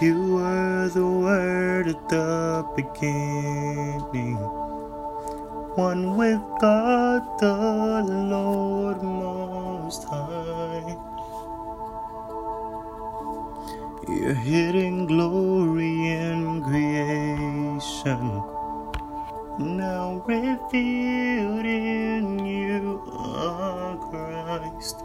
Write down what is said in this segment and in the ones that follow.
You were the Word at the beginning, one with God the Lord Most High. Your hidden glory in creation, now revealed in you, our Christ.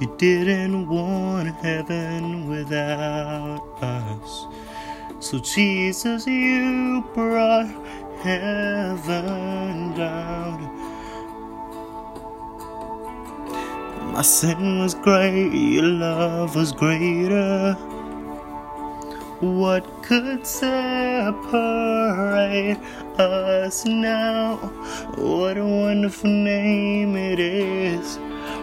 You didn't want heaven without us. So, Jesus, you brought heaven down. My sin was great, your love was greater. What could separate us now? What a wonderful name it is.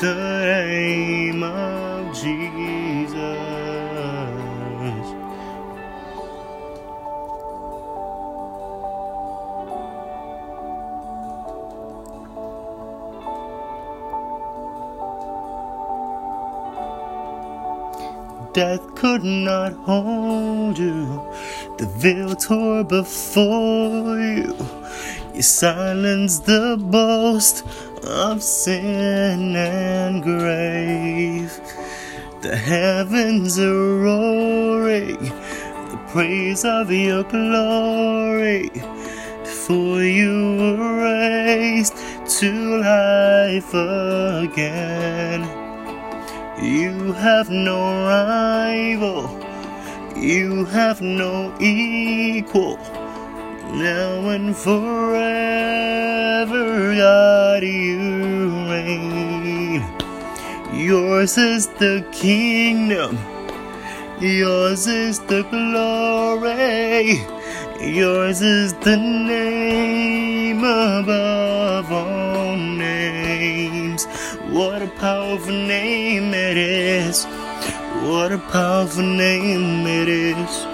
The name of Jesus. Death could not hold you. The veil tore before you. You silenced the boast of sin and grave. The heavens are roaring, the praise of your glory. For you were raised to life again. You have no rival, you have no equal. Now and forever, God, you reign. Yours is the kingdom, yours is the glory, yours is the name above all names. What a powerful name it is! What a powerful name it is!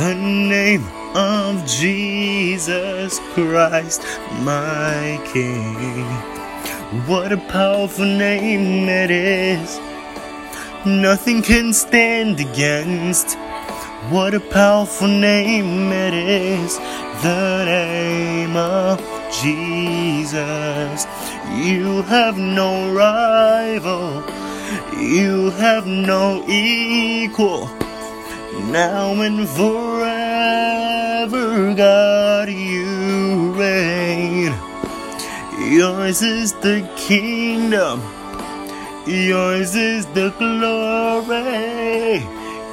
The name of Jesus Christ, my King. What a powerful name it is. Nothing can stand against. What a powerful name it is. The name of Jesus. You have no rival. You have no equal. Now and forever, God, you reign. Yours is the kingdom. Yours is the glory.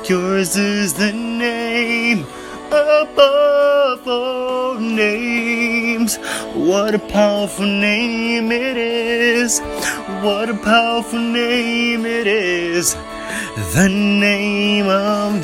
Yours is the name above all names. What a powerful name it is. What a powerful name it is. The name of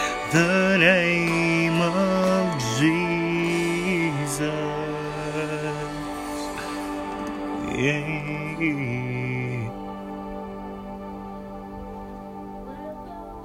The name of Jesus. Yeah.